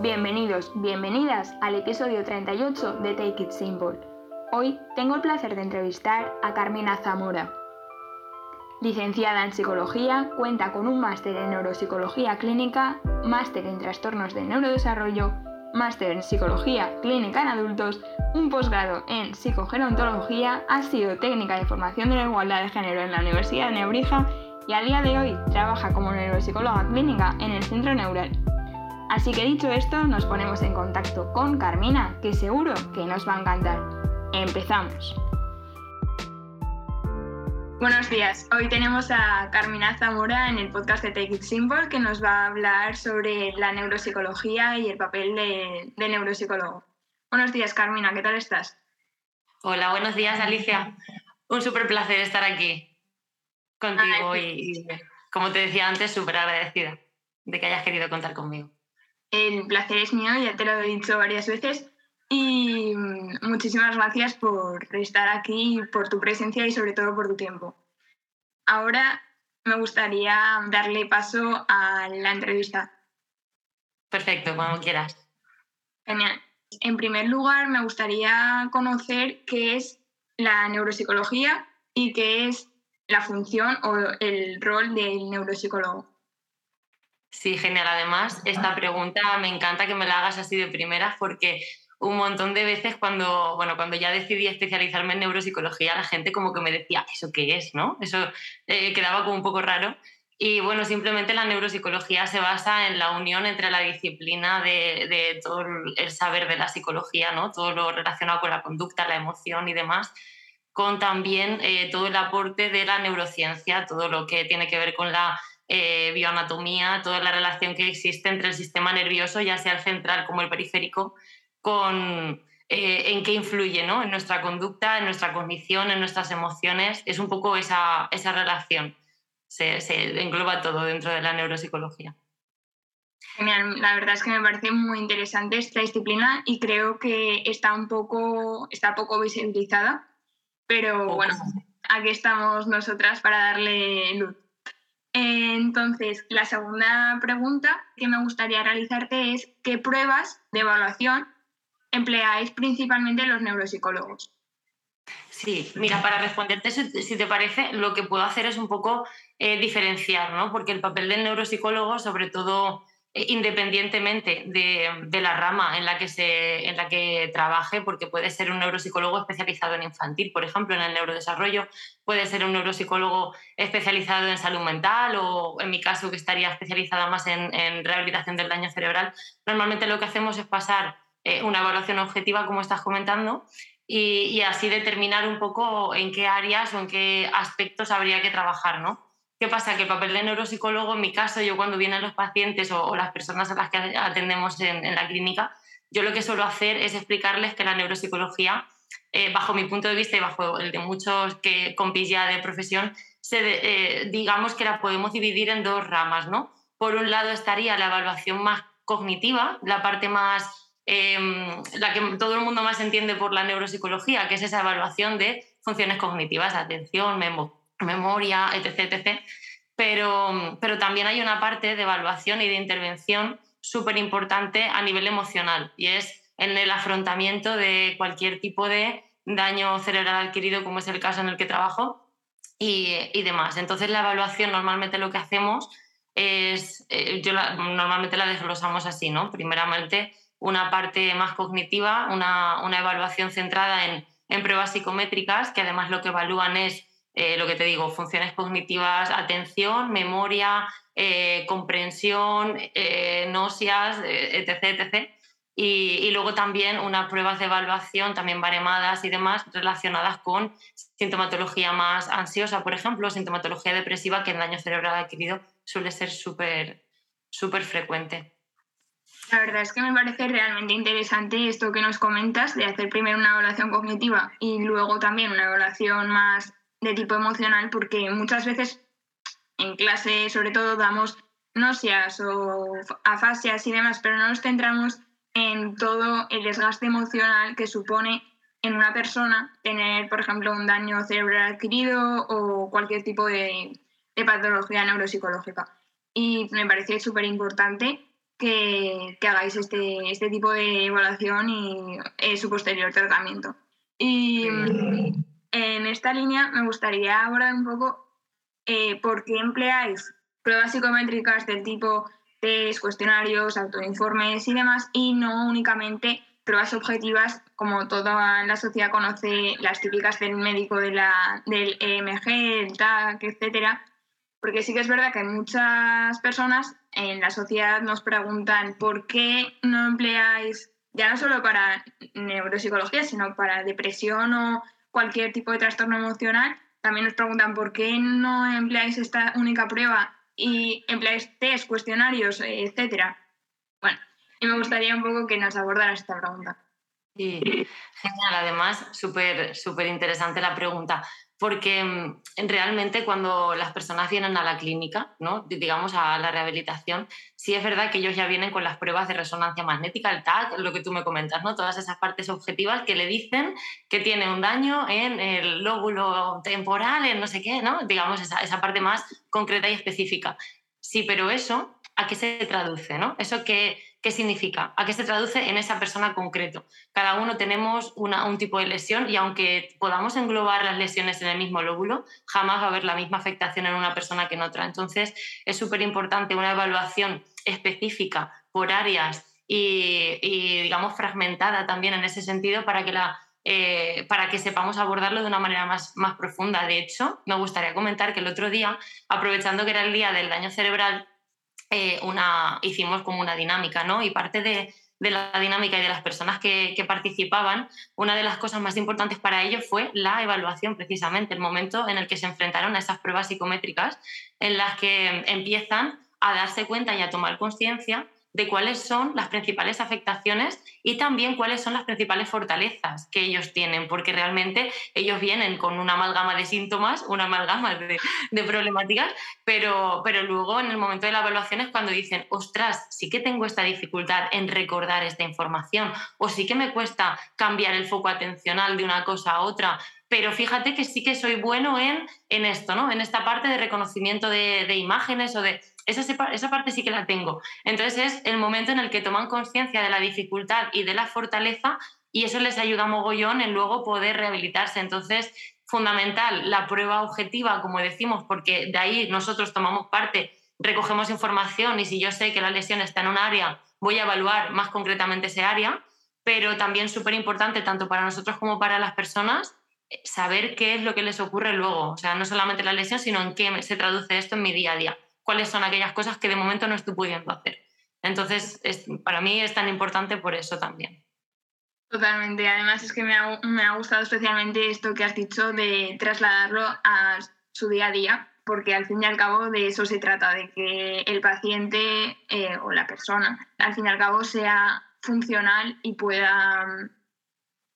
Bienvenidos, bienvenidas al episodio 38 de Take It Simple. Hoy tengo el placer de entrevistar a Carmina Zamora. Licenciada en Psicología, cuenta con un máster en Neuropsicología Clínica, máster en Trastornos del Neurodesarrollo, máster en Psicología Clínica en Adultos, un posgrado en Psicogerontología, ha sido técnica de formación de la igualdad de género en la Universidad de Nebrija y a día de hoy trabaja como neuropsicóloga clínica en el Centro Neural. Así que dicho esto, nos ponemos en contacto con Carmina, que seguro que nos va a encantar. Empezamos. Buenos días. Hoy tenemos a Carmina Zamora en el podcast de Take It Simple que nos va a hablar sobre la neuropsicología y el papel de, neuropsicólogo. Buenos días, Carmina. ¿Qué tal estás? Hola, buenos días, Alicia. Un súper placer estar aquí contigo y, como te decía antes, súper agradecida de que hayas querido contar conmigo. El placer es mío, ya te lo he dicho varias veces. Y mm, muchísimas gracias por estar aquí, por tu presencia y sobre todo por tu tiempo. Ahora me gustaría darle paso a la entrevista. Perfecto, como quieras. Genial. En primer lugar, me gustaría conocer qué es la neuropsicología y qué es la función o el rol del neuropsicólogo. Sí, genial. Además, esta pregunta me encanta que me la hagas así de primeras porque un montón de veces cuando, bueno, cuando ya decidí especializarme en neuropsicología, la gente como que me decía, ¿eso qué es? ¿no? Eso eh, quedaba como un poco raro. Y bueno, simplemente la neuropsicología se basa en la unión entre la disciplina de, de todo el saber de la psicología, ¿no? todo lo relacionado con la conducta, la emoción y demás, con también eh, todo el aporte de la neurociencia, todo lo que tiene que ver con la eh, bioanatomía, toda la relación que existe entre el sistema nervioso, ya sea el central como el periférico, con eh, en qué influye ¿no? en nuestra conducta, en nuestra cognición, en nuestras emociones. Es un poco esa, esa relación. Se, se, engloba todo dentro de la neuropsicología. Genial, la verdad es que me parece muy interesante esta disciplina y creo que está un poco, está poco visibilizada pero bueno, aquí estamos nosotras para darle luz. Entonces, la segunda pregunta que me gustaría realizarte es ¿qué pruebas de evaluación empleáis principalmente los neuropsicólogos? Sí, mira, para responderte, si te parece, lo que puedo hacer es un poco eh, diferenciar, ¿no? Porque el papel del neuropsicólogo, sobre todo independientemente de, la rama en la, que se, en la que trabaje, porque puede ser un neuropsicólogo especializado en infantil, por ejemplo, en el neurodesarrollo, puede ser un neuropsicólogo especializado en salud mental o en mi caso que estaría especializada más en, rehabilitación del daño cerebral. Normalmente lo que hacemos es pasar eh, una evaluación objetiva, como estás comentando, y, y así determinar un poco en qué áreas o en qué aspectos habría que trabajar, ¿no? ¿Qué pasa? Que el papel de neuropsicólogo, en mi caso, yo cuando vienen los pacientes o, las personas a las que atendemos en, la clínica, yo lo que suelo hacer es explicarles que la neuropsicología, eh, bajo mi punto de vista y bajo el de muchos que compis ya de profesión, se, eh, digamos que la podemos dividir en dos ramas, ¿no? Por un lado estaría la evaluación más cognitiva, la parte más, em, la que todo el mundo más entiende por la neuropsicología, que es esa evaluación de funciones cognitivas, atención, memoria memoria, etc. etc. Pero, pero también hay una parte de evaluación y de intervención súper importante a nivel emocional y es en el afrontamiento de cualquier tipo de daño cerebral adquirido, como es el caso en el que trabajo, y, y demás. Entonces la evaluación normalmente lo que hacemos es, eh, yo normalmente la desglosamos así, ¿no? Primeramente una parte más cognitiva, una, una evaluación centrada en, en pruebas psicométricas, que además lo que evalúan es eh, lo que te digo, funciones cognitivas, atención, memoria, eh, comprensión, eh, náuseas, etc. etc. Y, luego también unas pruebas de evaluación, también baremadas y demás, relacionadas con sintomatología más ansiosa, por ejemplo, sintomatología depresiva, que en daño cerebral adquirido suele ser súper súper frecuente. La verdad es que me parece realmente interesante esto que nos comentas de hacer primero una evaluación cognitiva y luego también una evaluación más de tipo emocional porque muchas veces en clase sobre todo damos náuseas o afasias y demás, pero no nos centramos en todo el desgaste emocional que supone en una persona tener, por ejemplo, un daño cerebral adquirido o cualquier tipo de, de patología neuropsicológica. Y me parece súper importante que, hagáis este, este, tipo de evaluación y eh, su posterior tratamiento. Y en esta línea me gustaría abordar un poco eh, por qué empleáis pruebas psicométricas del tipo test, cuestionarios, autoinformes y demás, y no únicamente pruebas objetivas como toda la sociedad conoce las típicas del médico de la, del EMG, el TAC, etcétera, porque sí que es verdad que muchas personas en la sociedad nos preguntan por qué no empleáis, ya no solo para neuropsicología, sino para depresión o cualquier tipo de trastorno emocional, también nos preguntan por qué no empleáis esta única prueba y empleáis test, cuestionarios, etcétera. Bueno, y me gustaría un poco que nos abordaras esta pregunta. Sí, genial. Además, súper súper interesante la pregunta porque mm, realmente cuando las personas vienen a la clínica, ¿no? digamos a la rehabilitación, sí es verdad que ellos ya vienen con las pruebas de resonancia magnética, el TAC, lo que tú me comentas, ¿no? todas esas partes objetivas que le dicen que tiene un daño en el lóbulo temporal, en no sé qué, ¿no? digamos esa, esa parte más concreta y específica. Sí, pero eso, ¿a qué se traduce? ¿no? Eso que ¿Qué significa? ¿A qué se traduce en esa persona concreto? Cada uno tenemos un tipo de lesión y aunque podamos englobar las lesiones en el mismo lóbulo, jamás va a haber la misma afectación en una persona que en otra. Entonces, es súper importante una evaluación específica por áreas y, digamos, fragmentada también en ese sentido para que la, eh, para que sepamos abordarlo de una manera más, más profunda. De hecho, me gustaría comentar que el otro día, aprovechando que era el día del daño cerebral, eh, una, hicimos como una dinámica, ¿no? Y parte de, la dinámica y de las personas que, participaban, una de las cosas más importantes para ellos fue la evaluación, precisamente, el momento en el que se enfrentaron a esas pruebas psicométricas, en las que empiezan a darse cuenta y a tomar conciencia de cuáles son las principales afectaciones y también cuáles son las principales fortalezas que ellos tienen, porque realmente ellos vienen con una amalgama de síntomas, una amalgama de, problemáticas, pero, pero luego en el momento de la evaluación es cuando dicen, ostras, sí que tengo esta dificultad en recordar esta información, o sí que me cuesta cambiar el foco atencional de una cosa a otra, pero fíjate que sí que soy bueno en, en esto, ¿no? En esta parte de reconocimiento de, de imágenes o de esa, parte sí que la tengo. Entonces es el momento en el que toman conciencia de la dificultad y de la fortaleza y eso les ayuda mogollón en luego poder rehabilitarse. Entonces, fundamental la prueba objetiva, como decimos, porque de ahí nosotros tomamos parte, recogemos información y si yo sé que la lesión está en un área, voy a evaluar más concretamente ese área, pero también súper importante tanto para nosotros como para las personas saber qué es lo que les ocurre luego, o sea, no solamente la lesión, sino en qué se traduce esto en mi día a día cuáles son aquellas cosas que de momento no estoy pudiendo hacer. Entonces, para mí es tan importante por eso también. Totalmente. Además, es que me ha, me ha, gustado especialmente esto que has dicho de trasladarlo a su día a día, porque al fin y al cabo de eso se trata, de que el paciente eh, o la persona, al fin y al cabo, sea funcional y pueda,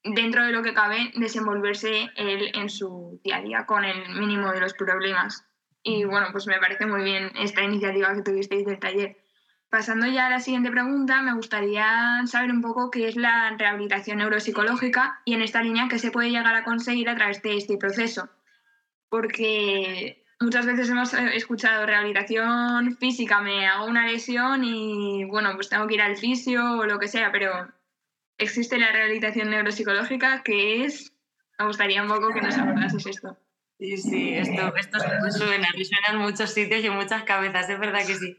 dentro de lo que cabe, desenvolverse él en su día a día con el mínimo de los problemas. Y bueno, pues me parece muy bien esta iniciativa que tuvisteis del taller. Pasando ya a la siguiente pregunta, me gustaría saber un poco qué es la rehabilitación neuropsicológica y en esta línea qué se puede llegar a conseguir a través de este proceso. Porque muchas veces hemos eh, escuchado rehabilitación física, me hago una lesión y bueno, pues tengo que ir al fisio o lo que sea, pero existe la rehabilitación neuropsicológica que es, me gustaría un poco que nos abordases esto. Sí, sí, esto, esto suena, suena en muchos sitios y en muchas cabezas, es verdad que sí.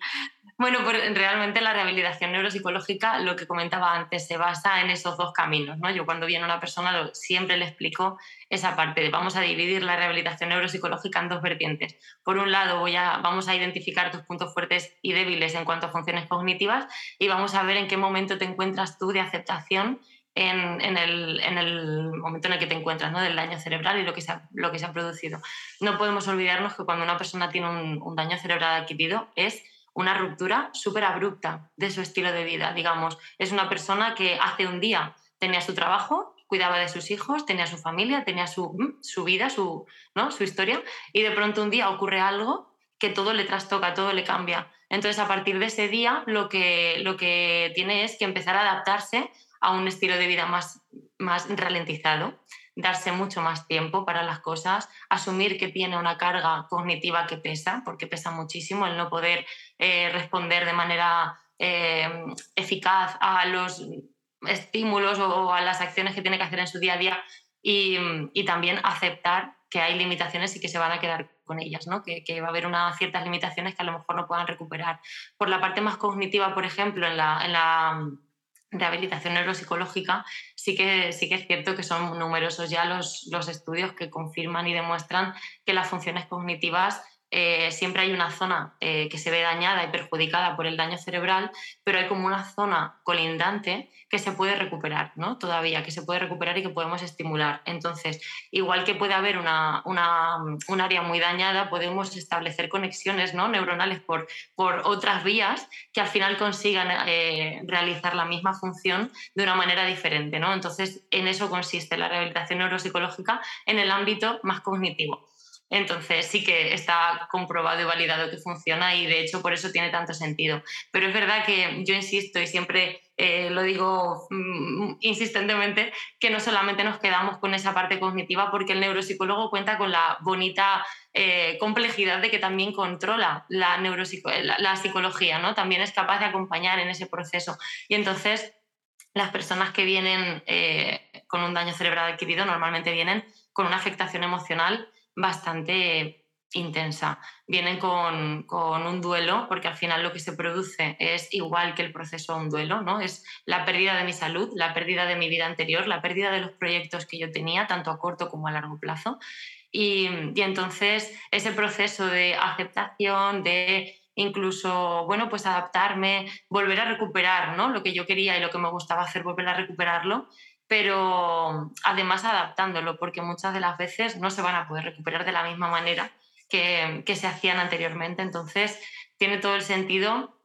Bueno, pues realmente la rehabilitación neuropsicológica, lo que comentaba antes, se basa en esos dos caminos. ¿no? Yo cuando viene una persona siempre le explico esa parte vamos a dividir la rehabilitación neuropsicológica en dos vertientes. Por un lado, voy a, vamos a identificar tus puntos fuertes y débiles en cuanto a funciones cognitivas y vamos a ver en qué momento te encuentras tú de aceptación en, el, momento en el que te encuentras, ¿no? del daño cerebral y lo que, se ha, lo que se ha producido. No podemos olvidarnos que cuando una persona tiene un, daño cerebral adquirido es una ruptura súper abrupta de su estilo de vida, digamos. Es una persona que hace un día tenía su trabajo, cuidaba de sus hijos, tenía su familia, tenía su, mm, su vida, su, ¿no? su historia, y de pronto un día ocurre algo que todo le trastoca, todo le cambia. Entonces, a partir de ese día, lo que, lo que tiene es que empezar a adaptarse a un estilo de vida más, más ralentizado, darse mucho más tiempo para las cosas, asumir que tiene una carga cognitiva que pesa, porque pesa muchísimo el no poder eh, responder de manera eh, eficaz a los estímulos o a las acciones que tiene que hacer en su día a día y, también aceptar que hay limitaciones y que se van a quedar con ellas, ¿no? que, va a haber unas ciertas limitaciones que a lo mejor no puedan recuperar. Por la parte más cognitiva, por ejemplo, en la rehabilitación neuropsicológica, sí que, sí que es cierto que son numerosos ya los, los estudios que confirman y demuestran que las funciones cognitivas eh, siempre hay una zona eh, que se ve dañada y perjudicada por el daño cerebral, pero hay como una zona colindante que se puede recuperar, ¿no? Todavía, que se puede recuperar y que podemos estimular. Entonces, igual que puede haber una, una, un área muy dañada, podemos establecer conexiones ¿no? neuronales por, por otras vías que al final consigan eh, realizar la misma función de una manera diferente, ¿no? Entonces, en eso consiste la rehabilitación neuropsicológica en el ámbito más cognitivo. Entonces sí que está comprobado y validado que funciona y de hecho por eso tiene tanto sentido. Pero es verdad que yo insisto y siempre eh, lo digo mm, insistentemente, que no solamente nos quedamos con esa parte cognitiva porque el neuropsicólogo cuenta con la bonita eh, complejidad de que también controla la, la, psicología, ¿no? también es capaz de acompañar en ese proceso. Y entonces las personas que vienen eh, con un daño cerebral adquirido normalmente vienen con una afectación emocional bastante intensa. Vienen con, un duelo, porque al final lo que se produce es igual que el proceso de un duelo, ¿no? Es la pérdida de mi salud, la pérdida de mi vida anterior, la pérdida de los proyectos que yo tenía, tanto a corto como a largo plazo. Y, entonces ese proceso de aceptación, de incluso, bueno, pues adaptarme, volver a recuperar, ¿no? Lo que yo quería y lo que me gustaba hacer, volver a recuperarlo, pero además adaptándolo, porque muchas de las veces no se van a poder recuperar de la misma manera que, se hacían anteriormente. Entonces, tiene todo el sentido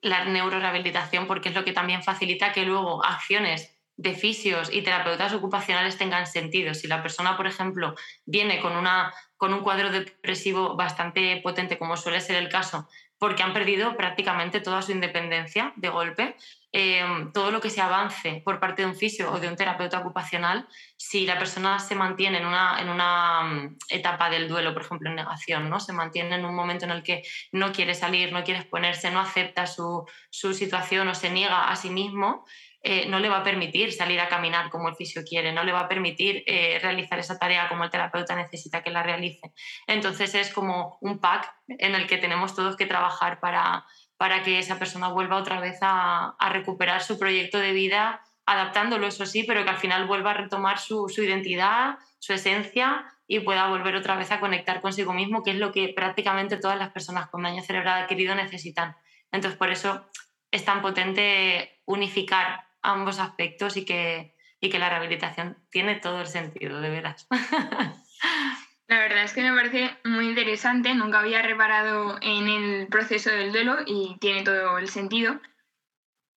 la neurorehabilitación porque es lo que también facilita que luego acciones de fisios y terapeutas ocupacionales tengan sentido. Si la persona, por ejemplo, viene con, una, con un cuadro depresivo bastante potente, como suele ser el caso, porque han perdido prácticamente toda su independencia de golpe, Em, todo lo que se avance por parte de un fisio o de un terapeuta ocupacional, si la persona se mantiene en una, en una mm, etapa del duelo, por ejemplo, en negación, ¿no? se mantiene en un momento en el que no quiere salir, no quiere exponerse, no acepta su, su situación o se niega a sí mismo, eh, no le va a permitir salir a caminar como el fisio quiere, no le va a permitir eh, realizar esa tarea como el terapeuta necesita que la realice. Entonces es como un pack en el que tenemos todos que trabajar para para que esa persona vuelva otra vez a, recuperar su proyecto de vida, adaptándolo, eso sí, pero que al final vuelva a retomar su, identidad, su esencia y pueda volver otra vez a conectar consigo mismo, que es lo que prácticamente todas las personas con daño cerebral adquirido necesitan. Entonces, por eso es tan potente unificar ambos aspectos y que, y que la rehabilitación tiene todo el sentido, de veras. La verdad es que me parece muy interesante, nunca había reparado en el proceso del duelo y tiene todo el sentido.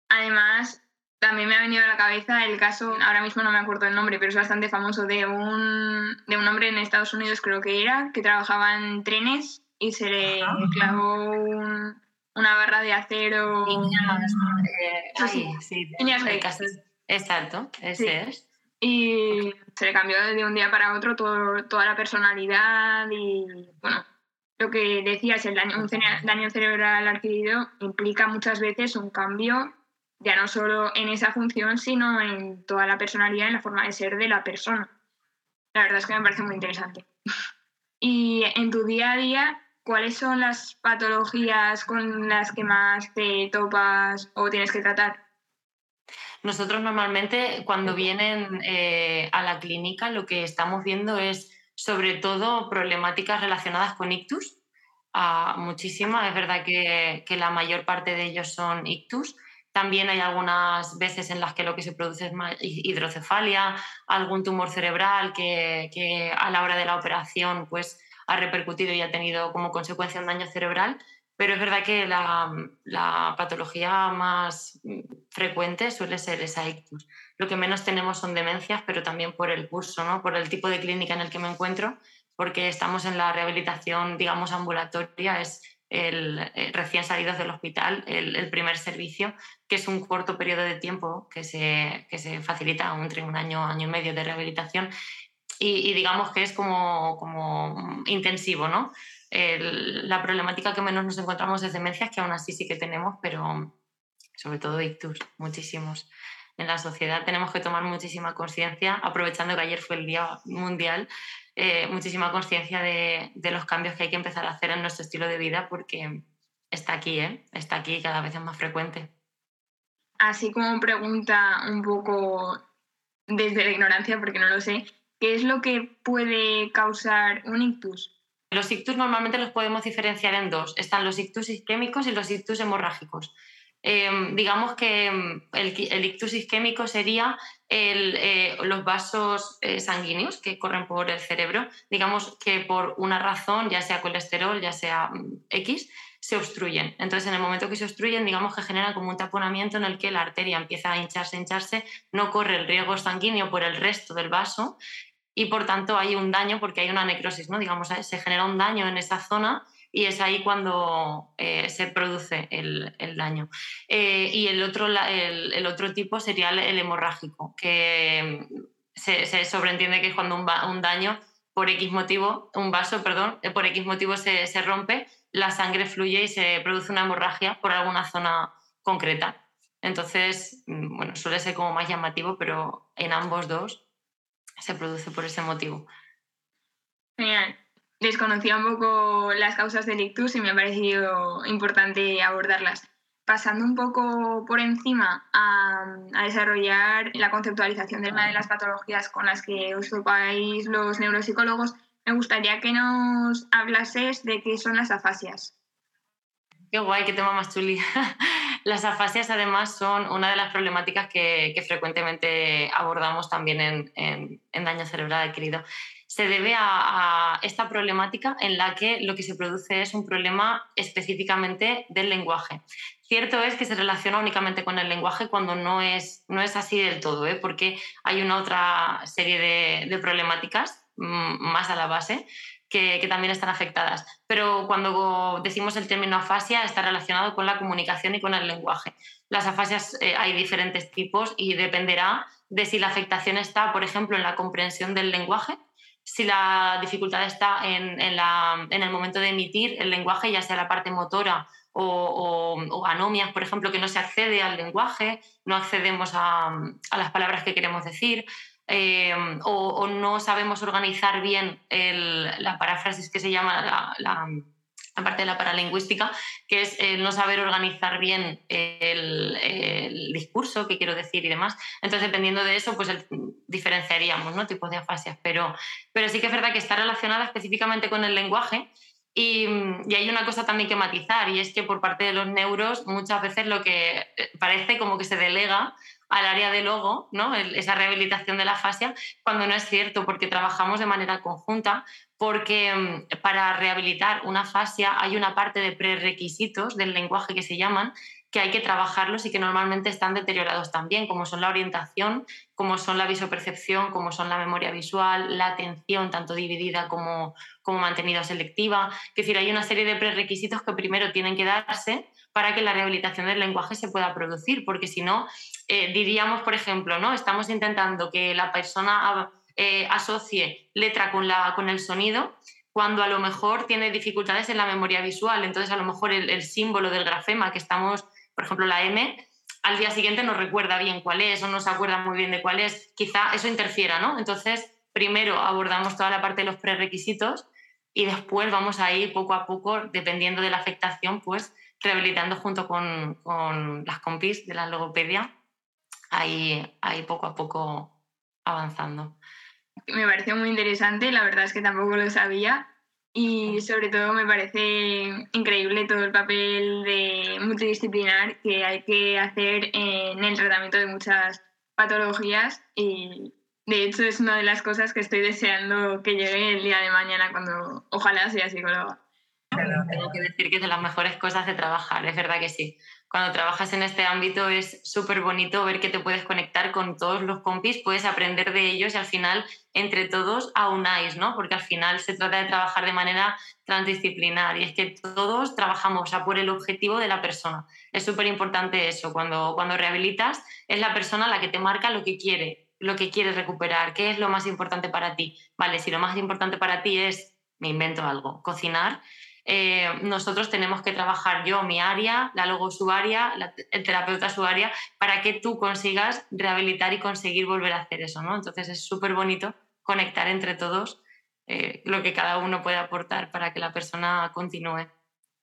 Además, también me ha venido a la cabeza el caso, ahora mismo no me acuerdo el nombre, pero es bastante famoso, de un, de un hombre en Estados Unidos, creo que era, que trabajaba en trenes y se le clavó una barra de acero. sí, sí, Exacto, ese es y se le cambió de un día para otro toda la personalidad y, bueno, lo que decías, el daño, un daño cerebral adquirido implica muchas veces un cambio ya no solo en esa función, sino en toda la personalidad, en la forma de ser de la persona. La verdad es que me parece muy interesante. Y en tu día a día, ¿cuáles son las patologías con las que más te topas o tienes que tratar? Nosotros normalmente cuando vienen eh, a la clínica lo que estamos viendo es sobre todo problemáticas relacionadas con ictus, ah, muchísimas. Es verdad que, la mayor parte de ellos son ictus. También hay algunas veces en las que lo que se produce es hidrocefalia, algún tumor cerebral que, que a la hora de la operación pues, ha repercutido y ha tenido como consecuencia un daño cerebral pero es verdad que la, patología más frecuente suele ser esa ictus. Lo que menos tenemos son demencias, pero también por el curso, ¿no? por el tipo de clínica en el que me encuentro, porque estamos en la rehabilitación, digamos, ambulatoria, es el, recién salidos del hospital, el, primer servicio, que es un corto periodo de tiempo que se, que se facilita entre un año, año y medio de rehabilitación y, y digamos que es como, como intensivo, ¿no? La problemática que menos nos encontramos es demencias, que aún así sí que tenemos, pero, sobre todo ictus, muchísimos. En la sociedad tenemos que tomar muchísima conciencia, aprovechando que ayer fue el Día Mundial, eh, muchísima conciencia de, de, los cambios que hay que empezar a hacer en nuestro estilo de vida porque está aquí, ¿eh? está aquí cada vez es más frecuente. Así como pregunta un poco desde la ignorancia, porque no lo sé, ¿qué es lo que puede causar un ictus? Los ictus normalmente los podemos diferenciar en dos. Están los ictus isquémicos y los ictus hemorrágicos. Em, digamos que em, el, ictus isquémico sería eh, los vasos eh, sanguíneos que corren por el cerebro, digamos que por una razón, ya sea colesterol, ya sea mm, X, se obstruyen. Entonces, en el momento que se obstruyen, digamos que generan como un taponamiento en el que la arteria empieza a hincharse, hincharse, no corre el riego sanguíneo por el resto del vaso y por tanto hay un daño porque hay una necrosis, ¿no? Digamos, se genera un daño en esa zona y es ahí cuando eh, se produce el, daño. Eh, y el otro, el, otro tipo sería el, hemorrágico, que se, sobreentiende que es cuando un, daño por X motivo, un vaso, perdón, eh, por X motivo se, se rompe, la sangre fluye y se produce una hemorragia por alguna zona concreta. Entonces, mm, bueno, suele ser como más llamativo, pero en ambos dos se produce por ese motivo. Genial desconocía un poco las causas del ictus y me ha parecido importante abordarlas. Pasando un poco por encima a, desarrollar la conceptualización de una de las patologías con las que os tocáis los neuropsicólogos, me gustaría que nos hablases de qué son las afasias. Qué guay, qué tema más chuli. Las afasias además son una de las problemáticas que, frecuentemente abordamos también en, en, daño cerebral adquirido se debe a, esta problemática en la que lo que se produce es un problema específicamente del lenguaje. Cierto es que se relaciona únicamente con el lenguaje cuando no es, no es así del todo, ¿eh? porque hay una otra serie de, problemáticas mm, más a la base que, también están afectadas. Pero cuando decimos el término afasia está relacionado con la comunicación y con el lenguaje. Las afasias eh, hay diferentes tipos y dependerá de si la afectación está, por ejemplo, en la comprensión del lenguaje si la dificultad está en, el momento de emitir el lenguaje, ya sea la parte motora o, anomias, por ejemplo, que no se accede al lenguaje, no accedemos a, las palabras que queremos decir, eh, o, no sabemos organizar bien la paráfrasis que se llama la aparte de la paralingüística, que es no saber organizar bien el, discurso, qué quiero decir y demás. Entonces, dependiendo de eso, pues diferenciaríamos ¿no? tipos de afasias. Pero, pero sí que es verdad que está relacionada específicamente con el lenguaje. Y, y, hay una cosa también que matizar, y es que por parte de los neuros muchas veces lo que eh, parece como que se delega al área de logo, ¿no? esa rehabilitación de la fascia, cuando no es cierto, porque trabajamos de manera conjunta, porque mm, para rehabilitar una fascia hay una parte de prerequisitos del lenguaje que se llaman, que hay que trabajarlos y que normalmente están deteriorados también, como son la orientación, como son la visopercepción, como son la memoria visual, la atención, tanto dividida como, como mantenida selectiva. Es decir, hay una serie de prerequisitos que primero tienen que darse para que la rehabilitación del lenguaje se pueda producir, porque si no, eh, diríamos, por ejemplo, ¿no? estamos intentando que la persona eh, asocie letra con, la, con el sonido, cuando a lo mejor tiene dificultades en la memoria visual. Entonces, a lo mejor el, símbolo del grafema que estamos, por ejemplo, la M, al día siguiente no recuerda bien cuál es o no se acuerda muy bien de cuál es. Quizá eso interfiera, ¿no? Entonces, primero abordamos toda la parte de los prerequisitos y después vamos a ir poco a poco, dependiendo de la afectación, pues rehabilitando junto con, con las compis de la logopedia, ahí, ahí poco a poco avanzando. Me pareció muy interesante, la verdad es que tampoco lo sabía y sobre todo me parece increíble todo el papel de multidisciplinar que hay que hacer en el tratamiento de muchas patologías y de hecho es una de las cosas que estoy deseando que llegue el día de mañana cuando ojalá sea psicóloga. Tengo que decir que es de las mejores cosas de trabajar, es verdad que sí cuando trabajas en este ámbito es súper bonito ver que te puedes conectar con todos los compis, puedes aprender de ellos y al final entre todos aunáis, ¿no? Porque al final se trata de trabajar de manera transdisciplinar y es que todos trabajamos a por el objetivo de la persona. Es súper importante eso, cuando, cuando rehabilitas es la persona la que te marca lo que quiere, lo que quiere recuperar, qué es lo más importante para ti. Vale, si lo más importante para ti es, me invento algo, cocinar, eh, nosotros tenemos que trabajar yo mi área, la logo su área, el terapeuta su área, para que tú consigas rehabilitar y conseguir volver a hacer eso, ¿no? Entonces es súper bonito conectar entre todos eh, lo que cada uno puede aportar para que la persona continúe.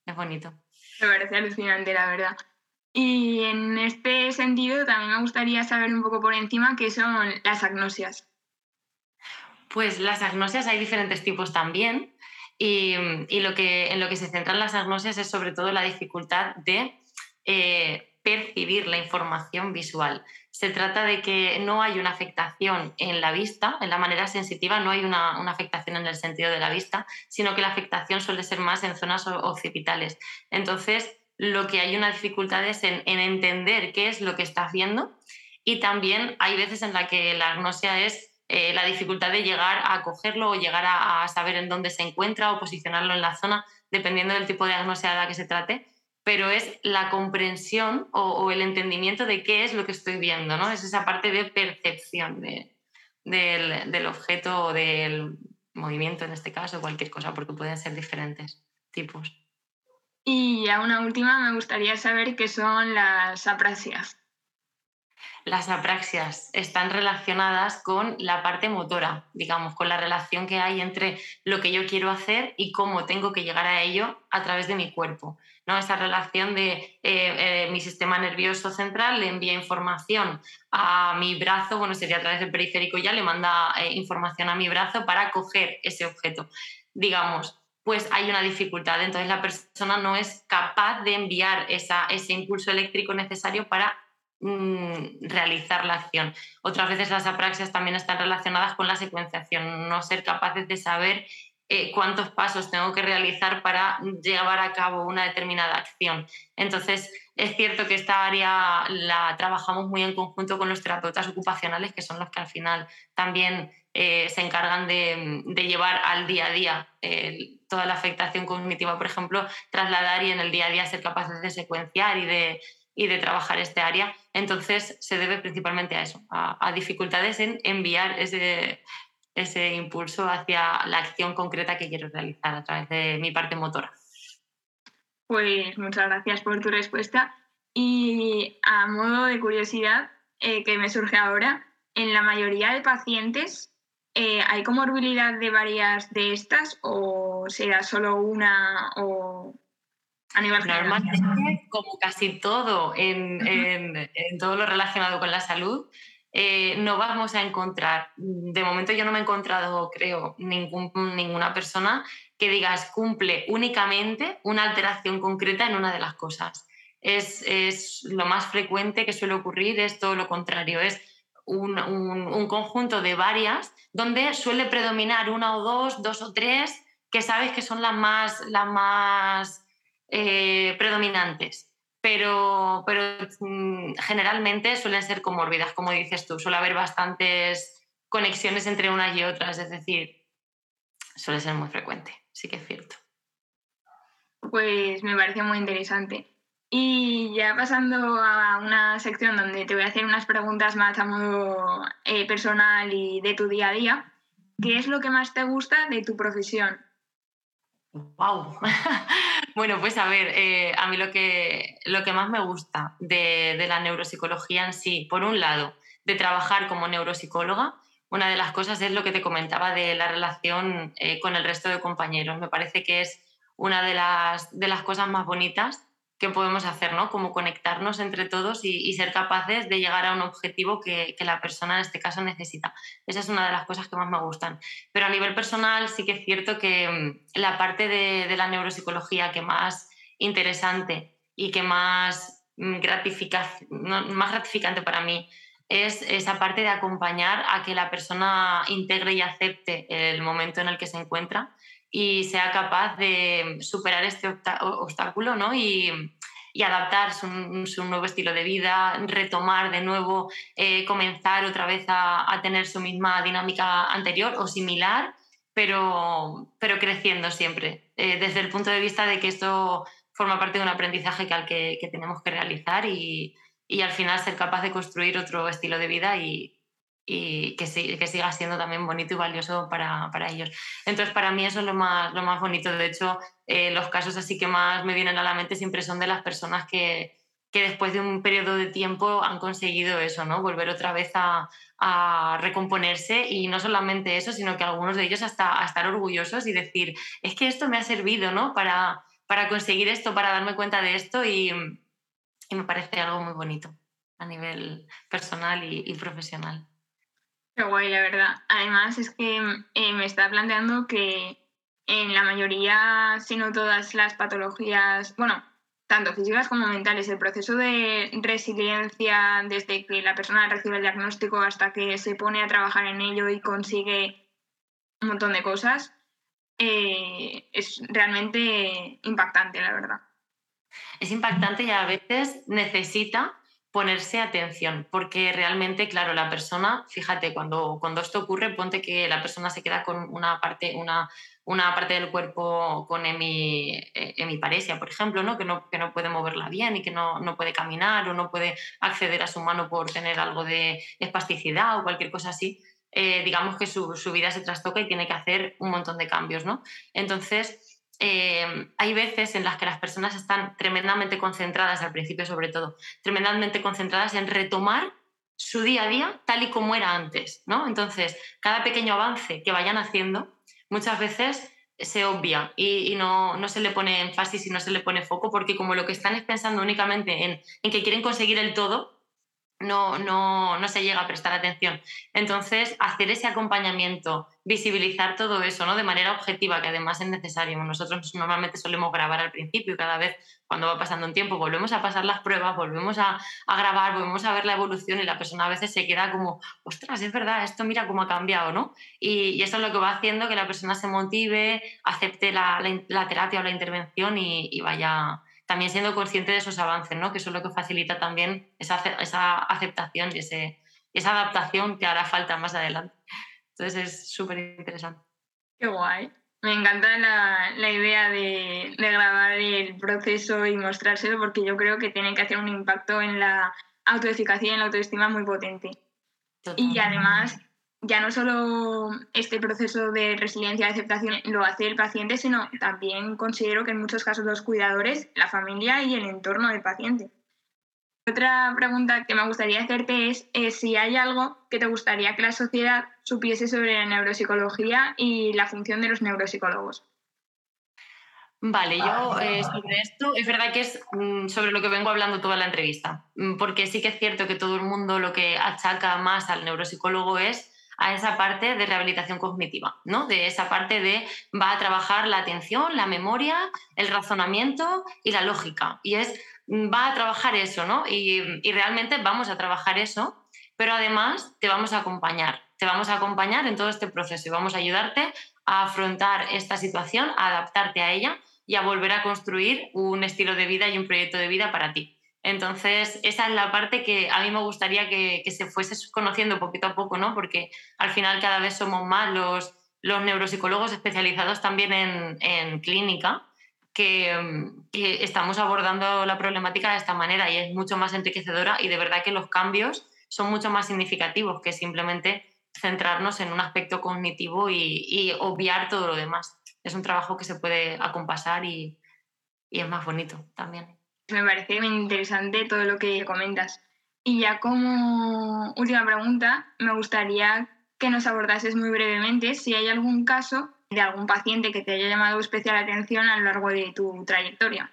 Es bonito. Me parece alucinante, la verdad. Y en este sentido también me gustaría saber un poco por encima qué son las agnosias. Pues las agnosias hay diferentes tipos también. Y, lo que, en lo que se centran las agnosias es sobre todo la dificultad de eh, percibir la información visual. Se trata de que no hay una afectación en la vista, en la manera sensitiva, no hay una, afectación en el sentido de la vista, sino que la afectación suele ser más en zonas occipitales. Entonces, lo que hay una dificultad es en, entender qué es lo que estás viendo y también hay veces en la que la agnosia es eh, la dificultad de llegar a cogerlo o llegar a, saber en dónde se encuentra o posicionarlo en la zona, dependiendo del tipo de agnosia de la que se trate, pero es la comprensión o, el entendimiento de qué es lo que estoy viendo, ¿no? Es esa parte de percepción del, del objeto o del movimiento en este caso, cualquier cosa, porque pueden ser diferentes tipos. Y a una última me gustaría saber qué son las apraxias. Las apraxias están relacionadas con la parte motora, digamos, con la relación que hay entre lo que yo quiero hacer y cómo tengo que llegar a ello a través de mi cuerpo. ¿no? Esa relación de eh, eh, mi sistema nervioso central le envía información a mi brazo, bueno, sería a través del periférico ya, le manda eh, información a mi brazo para coger ese objeto. Digamos, pues hay una dificultad. Entonces la persona no es capaz de enviar ese impulso eléctrico necesario para mm, realizar la acción. Otras veces las apraxias también están relacionadas con la secuenciación, no ser capaces de saber eh, cuántos pasos tengo que realizar para llevar a cabo una determinada acción. Entonces, es cierto que esta área la trabajamos muy en conjunto con los terapeutas ocupacionales, que son los que al final también eh, se encargan de, llevar al día a día toda la afectación cognitiva, por ejemplo, trasladar y en el día a día ser capaces de secuenciar y de, y de trabajar este área. Entonces, se debe principalmente a eso, a, dificultades en enviar ese, ese impulso hacia la acción concreta que quiero realizar a través de mi parte motora. Pues muchas gracias por tu respuesta. Y a modo de curiosidad eh, que me surge ahora, en la mayoría de pacientes eh, ¿hay comorbilidad de varias de estas o será solo una o a nivel general? Normalmente, como casi todo en, todo lo relacionado con la salud, eh, no vamos a encontrar, de momento yo no me he encontrado, creo, ningún, ninguna persona que digas cumple únicamente una alteración concreta en una de las cosas. Es, es lo más frecuente que suele ocurrir, es todo lo contrario, es un, conjunto de varias donde suele predominar una o dos, dos o tres, que sabes que son las más, las más eh, predominantes. Pero, pero mm, generalmente suelen ser comórbidas, como dices tú. Suele haber bastantes conexiones entre unas y otras, es decir, suele ser muy frecuente, sí que es cierto. Pues me parece muy interesante. Y ya pasando a una sección donde te voy a hacer unas preguntas más a modo eh, personal y de tu día a día, ¿qué es lo que más te gusta de tu profesión? ¡Wow! bueno, pues a ver, eh, a mí lo que, lo que más me gusta de, la neuropsicología en sí, por un lado, de trabajar como neuropsicóloga, una de las cosas es lo que te comentaba de la relación eh, con el resto de compañeros. Me parece que es una de las, de las cosas más bonitas que podemos hacer, ¿no? Como conectarnos entre todos y, ser capaces de llegar a un objetivo que, la persona en este caso necesita. Esa es una de las cosas que más me gustan. Pero a nivel personal sí que es cierto que mm, la parte de, la neuropsicología que más interesante y que más, mm, más gratificante para mí es esa parte de acompañar a que la persona integre y acepte el momento en el que se encuentra y sea capaz de superar este obstáculo ¿no? y, y adaptar su, nuevo estilo de vida, retomar de nuevo, eh, comenzar otra vez a, tener su misma dinámica anterior o similar, pero, pero creciendo siempre, eh, desde el punto de vista de que esto forma parte de un aprendizaje que, al que, tenemos que realizar y, y, al final ser capaz de construir otro estilo de vida y, y que, que siga siendo también bonito y valioso para, para, ellos. Entonces, para mí eso es lo más, lo más bonito. De hecho, eh, los casos así que más me vienen a la mente siempre son de las personas que, que después de un periodo de tiempo han conseguido eso, ¿no? Volver otra vez a, a, recomponerse y no solamente eso, sino que algunos de ellos hasta a estar orgullosos y decir, es que esto me ha servido, ¿no? Para, para conseguir esto, para darme cuenta de esto y, y me parece algo muy bonito a nivel personal y, y profesional. Qué guay, la verdad. Además, es que eh, me está planteando que en la mayoría, si no todas las patologías, bueno, tanto físicas como mentales, el proceso de resiliencia desde que la persona recibe el diagnóstico hasta que se pone a trabajar en ello y consigue un montón de cosas, eh, es realmente impactante, la verdad. Es impactante y a veces necesita ponerse atención, porque realmente, claro, la persona, fíjate, cuando, cuando esto ocurre, ponte que la persona se queda con una parte, una, una parte del cuerpo con hemiparesia, por ejemplo, ¿no? Que, no, que no puede moverla bien y que no, no, puede caminar o no puede acceder a su mano por tener algo de espasticidad o cualquier cosa así. Eh, digamos que su, su, vida se trastoca y tiene que hacer un montón de cambios, ¿no? Entonces, eh, hay veces en las que las personas están tremendamente concentradas, al principio sobre todo, tremendamente concentradas en retomar su día a día tal y como era antes, ¿no? Entonces, cada pequeño avance que vayan haciendo, muchas veces se obvia y, no, no, se le pone énfasis y no se le pone foco porque como lo que están es pensando únicamente en, en que quieren conseguir el todo, no, no, no, se llega a prestar atención. Entonces, hacer ese acompañamiento, visibilizar todo eso ¿no? de manera objetiva, que además es necesario. Nosotros normalmente solemos grabar al principio y cada vez cuando va pasando un tiempo volvemos a pasar las pruebas, volvemos a, a, grabar, volvemos a ver la evolución y la persona a veces se queda como, ostras, es verdad, esto mira cómo ha cambiado, ¿no? Y, y eso es lo que va haciendo que la persona se motive, acepte la, terapia o la intervención y vaya también siendo consciente de esos avances, ¿no? que eso es lo que facilita también esa, esa aceptación y ese, esa adaptación que hará falta más adelante. Entonces es súper interesante. Qué guay. Me encanta la, la idea de, de, grabar el proceso y mostrárselo porque yo creo que tiene que hacer un impacto en la autoeficacia y en la autoestima muy potente. Totalmente. Y además ya no solo este proceso de resiliencia y aceptación lo hace el paciente, sino también considero que en muchos casos los cuidadores, la familia y el entorno del paciente. Otra pregunta que me gustaría hacerte es eh, si hay algo que te gustaría que la sociedad supiese sobre la neuropsicología y la función de los neuropsicólogos. Vale, yo eh, sobre esto es verdad que es mm, sobre lo que vengo hablando toda la entrevista, mm, porque sí que es cierto que todo el mundo lo que achaca más al neuropsicólogo es a esa parte de rehabilitación cognitiva, ¿no? De esa parte de va a trabajar la atención, la memoria, el razonamiento y la lógica. Y es, va a trabajar eso, ¿no? Y, y realmente vamos a trabajar eso, pero además te vamos a acompañar. Te vamos a acompañar en todo este proceso y vamos a ayudarte a afrontar esta situación, a adaptarte a ella y a volver a construir un estilo de vida y un proyecto de vida para ti. Entonces, esa es la parte que a mí me gustaría que, se fuese conociendo poquito a poco, ¿no? Porque al final cada vez somos más los, los neuropsicólogos especializados también en, clínica, que, que, estamos abordando la problemática de esta manera y es mucho más enriquecedora y de verdad que los cambios son mucho más significativos que simplemente centrarnos en un aspecto cognitivo y, y obviar todo lo demás. Es un trabajo que se puede acompasar y, y es más bonito también. Me parece muy interesante todo lo que comentas. Y ya como última pregunta, me gustaría que nos abordases muy brevemente si hay algún caso de algún paciente que te haya llamado especial atención a lo largo de tu trayectoria.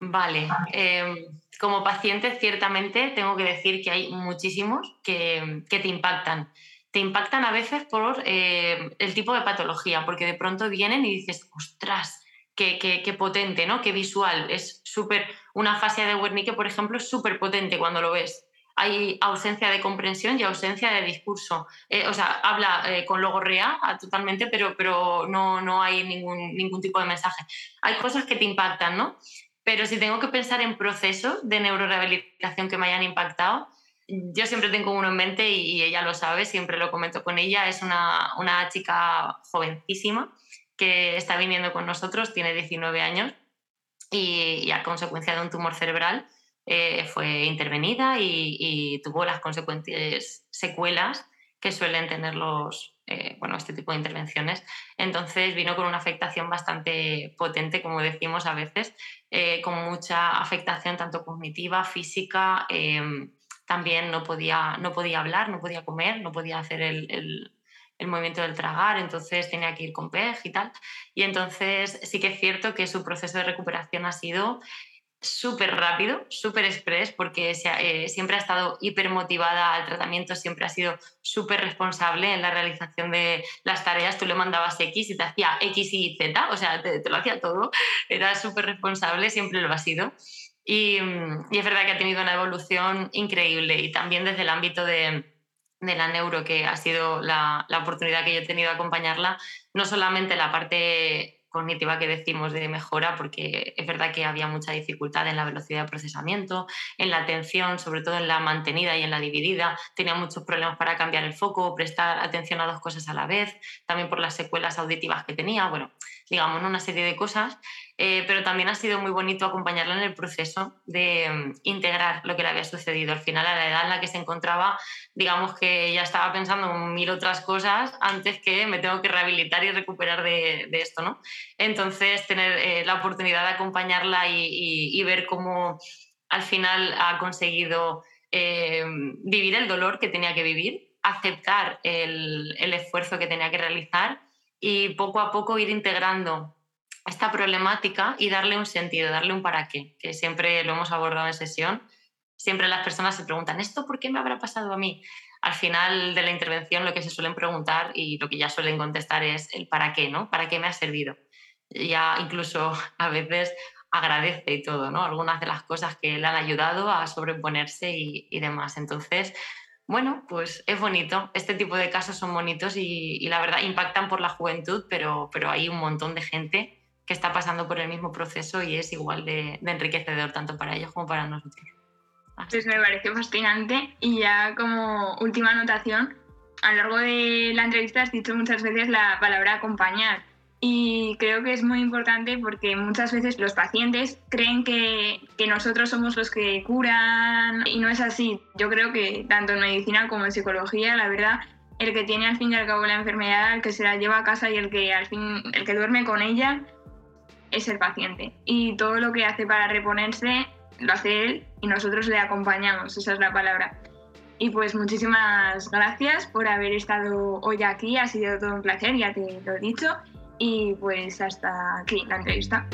Vale, eh, como paciente ciertamente tengo que decir que hay muchísimos que, que te impactan. Te impactan a veces por eh, el tipo de patología, porque de pronto vienen y dices, ostras, qué, potente, ¿no? Qué visual. Es súper. Una fase de Wernicke, por ejemplo, es súper potente cuando lo ves. Hay ausencia de comprensión y ausencia de discurso. Eh, o sea, habla eh, con logorrea ah, totalmente, pero, pero no, no hay ningún, ningún tipo de mensaje. Hay cosas que te impactan, ¿no? Pero si tengo que pensar en procesos de neurorehabilitación que me hayan impactado, yo siempre tengo uno en mente y, ella lo sabe, siempre lo comento con ella. Es una, una chica jovencísima que está viniendo con nosotros, tiene 19 años y, a consecuencia de un tumor cerebral eh, fue intervenida y, tuvo las consecuencias secuelas que suelen tener los, eh, bueno, este tipo de intervenciones. Entonces vino con una afectación bastante potente, como decimos a veces, eh, con mucha afectación tanto cognitiva, física, em, también no podía, no podía hablar, no podía comer, no podía hacer el, el, movimiento del tragar, entonces tenía que ir con PEG y tal. Y entonces sí que es cierto que su proceso de recuperación ha sido súper rápido, súper express, porque eh, siempre ha estado hiper motivada al tratamiento, siempre ha sido súper responsable en la realización de las tareas. Tú le mandabas X y te hacía X y Z, o sea, te, lo hacía todo. Era súper responsable, siempre lo ha sido. Y, es verdad que ha tenido una evolución increíble y también desde el ámbito de, de la neuro, que ha sido la, la oportunidad que yo he tenido de acompañarla, no solamente la parte cognitiva que decimos de mejora, porque es verdad que había mucha dificultad en la velocidad de procesamiento, en la atención, sobre todo en la mantenida y en la dividida. Tenía muchos problemas para cambiar el foco, prestar atención a dos cosas a la vez, también por las secuelas auditivas que tenía, bueno, digamos, una serie de cosas. Eh, pero también ha sido muy bonito acompañarla en el proceso de mm, integrar lo que le había sucedido. Al final, a la edad en la que se encontraba, digamos que ya estaba pensando en mil otras cosas antes que me tengo que rehabilitar y recuperar de, esto, ¿no? Entonces, tener eh, la oportunidad de acompañarla y, ver cómo al final ha conseguido eh, vivir el dolor que tenía que vivir, aceptar el, el esfuerzo que tenía que realizar y poco a poco ir integrando esta problemática y darle un sentido, darle un para qué, que siempre lo hemos abordado en sesión. Siempre las personas se preguntan, ¿esto por qué me habrá pasado a mí? Al final de la intervención lo que se suelen preguntar y lo que ya suelen contestar es el para qué, ¿no? ¿Para qué me ha servido? Ya incluso a veces agradece y todo, ¿no? Algunas de las cosas que le han ayudado a sobreponerse y, y demás. Entonces, bueno, pues es bonito. Este tipo de casos son bonitos y, y, la verdad impactan por la juventud, pero, pero hay un montón de gente que está pasando por el mismo proceso y es igual de, enriquecedor tanto para ellos como para nosotros. Pues me parece fascinante y ya como última anotación, a lo largo de la entrevista has dicho muchas veces la palabra acompañar y creo que es muy importante porque muchas veces los pacientes creen que, que, nosotros somos los que curan y no es así. Yo creo que tanto en medicina como en psicología, la verdad, el que tiene al fin y al cabo la enfermedad, el que se la lleva a casa y el que al fin, el que duerme con ella, es el paciente. Y todo lo que hace para reponerse lo hace él y nosotros le acompañamos, esa es la palabra. Y pues muchísimas gracias por haber estado hoy aquí, ha sido todo un placer, ya te lo he dicho. Y pues hasta aquí la entrevista.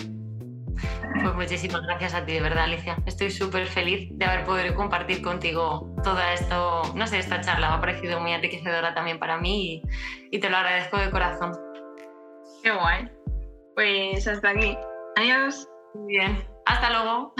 Pues muchísimas gracias a ti, de verdad, Alicia. Estoy súper feliz de haber podido compartir contigo toda esto, no sé, esta charla me ha parecido muy enriquecedora también para mí y, y te lo agradezco de corazón. Qué guay. Pues hasta aquí. Adiós. Muy bien. Hasta luego.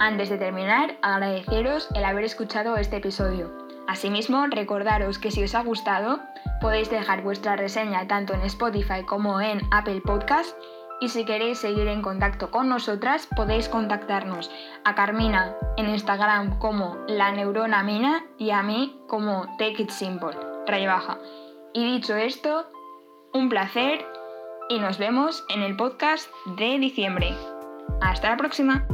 Antes de terminar, agradeceros el haber escuchado este episodio. Asimismo, recordaros que si os ha gustado, podéis dejar vuestra reseña tanto en Spotify como en Apple Podcast. Y si queréis seguir en contacto con nosotras, podéis contactarnos a Carmina en Instagram como la neurona mina y a mí como Take It Simple, baja. Y dicho esto, un placer y nos vemos en el podcast de diciembre. Hasta la próxima.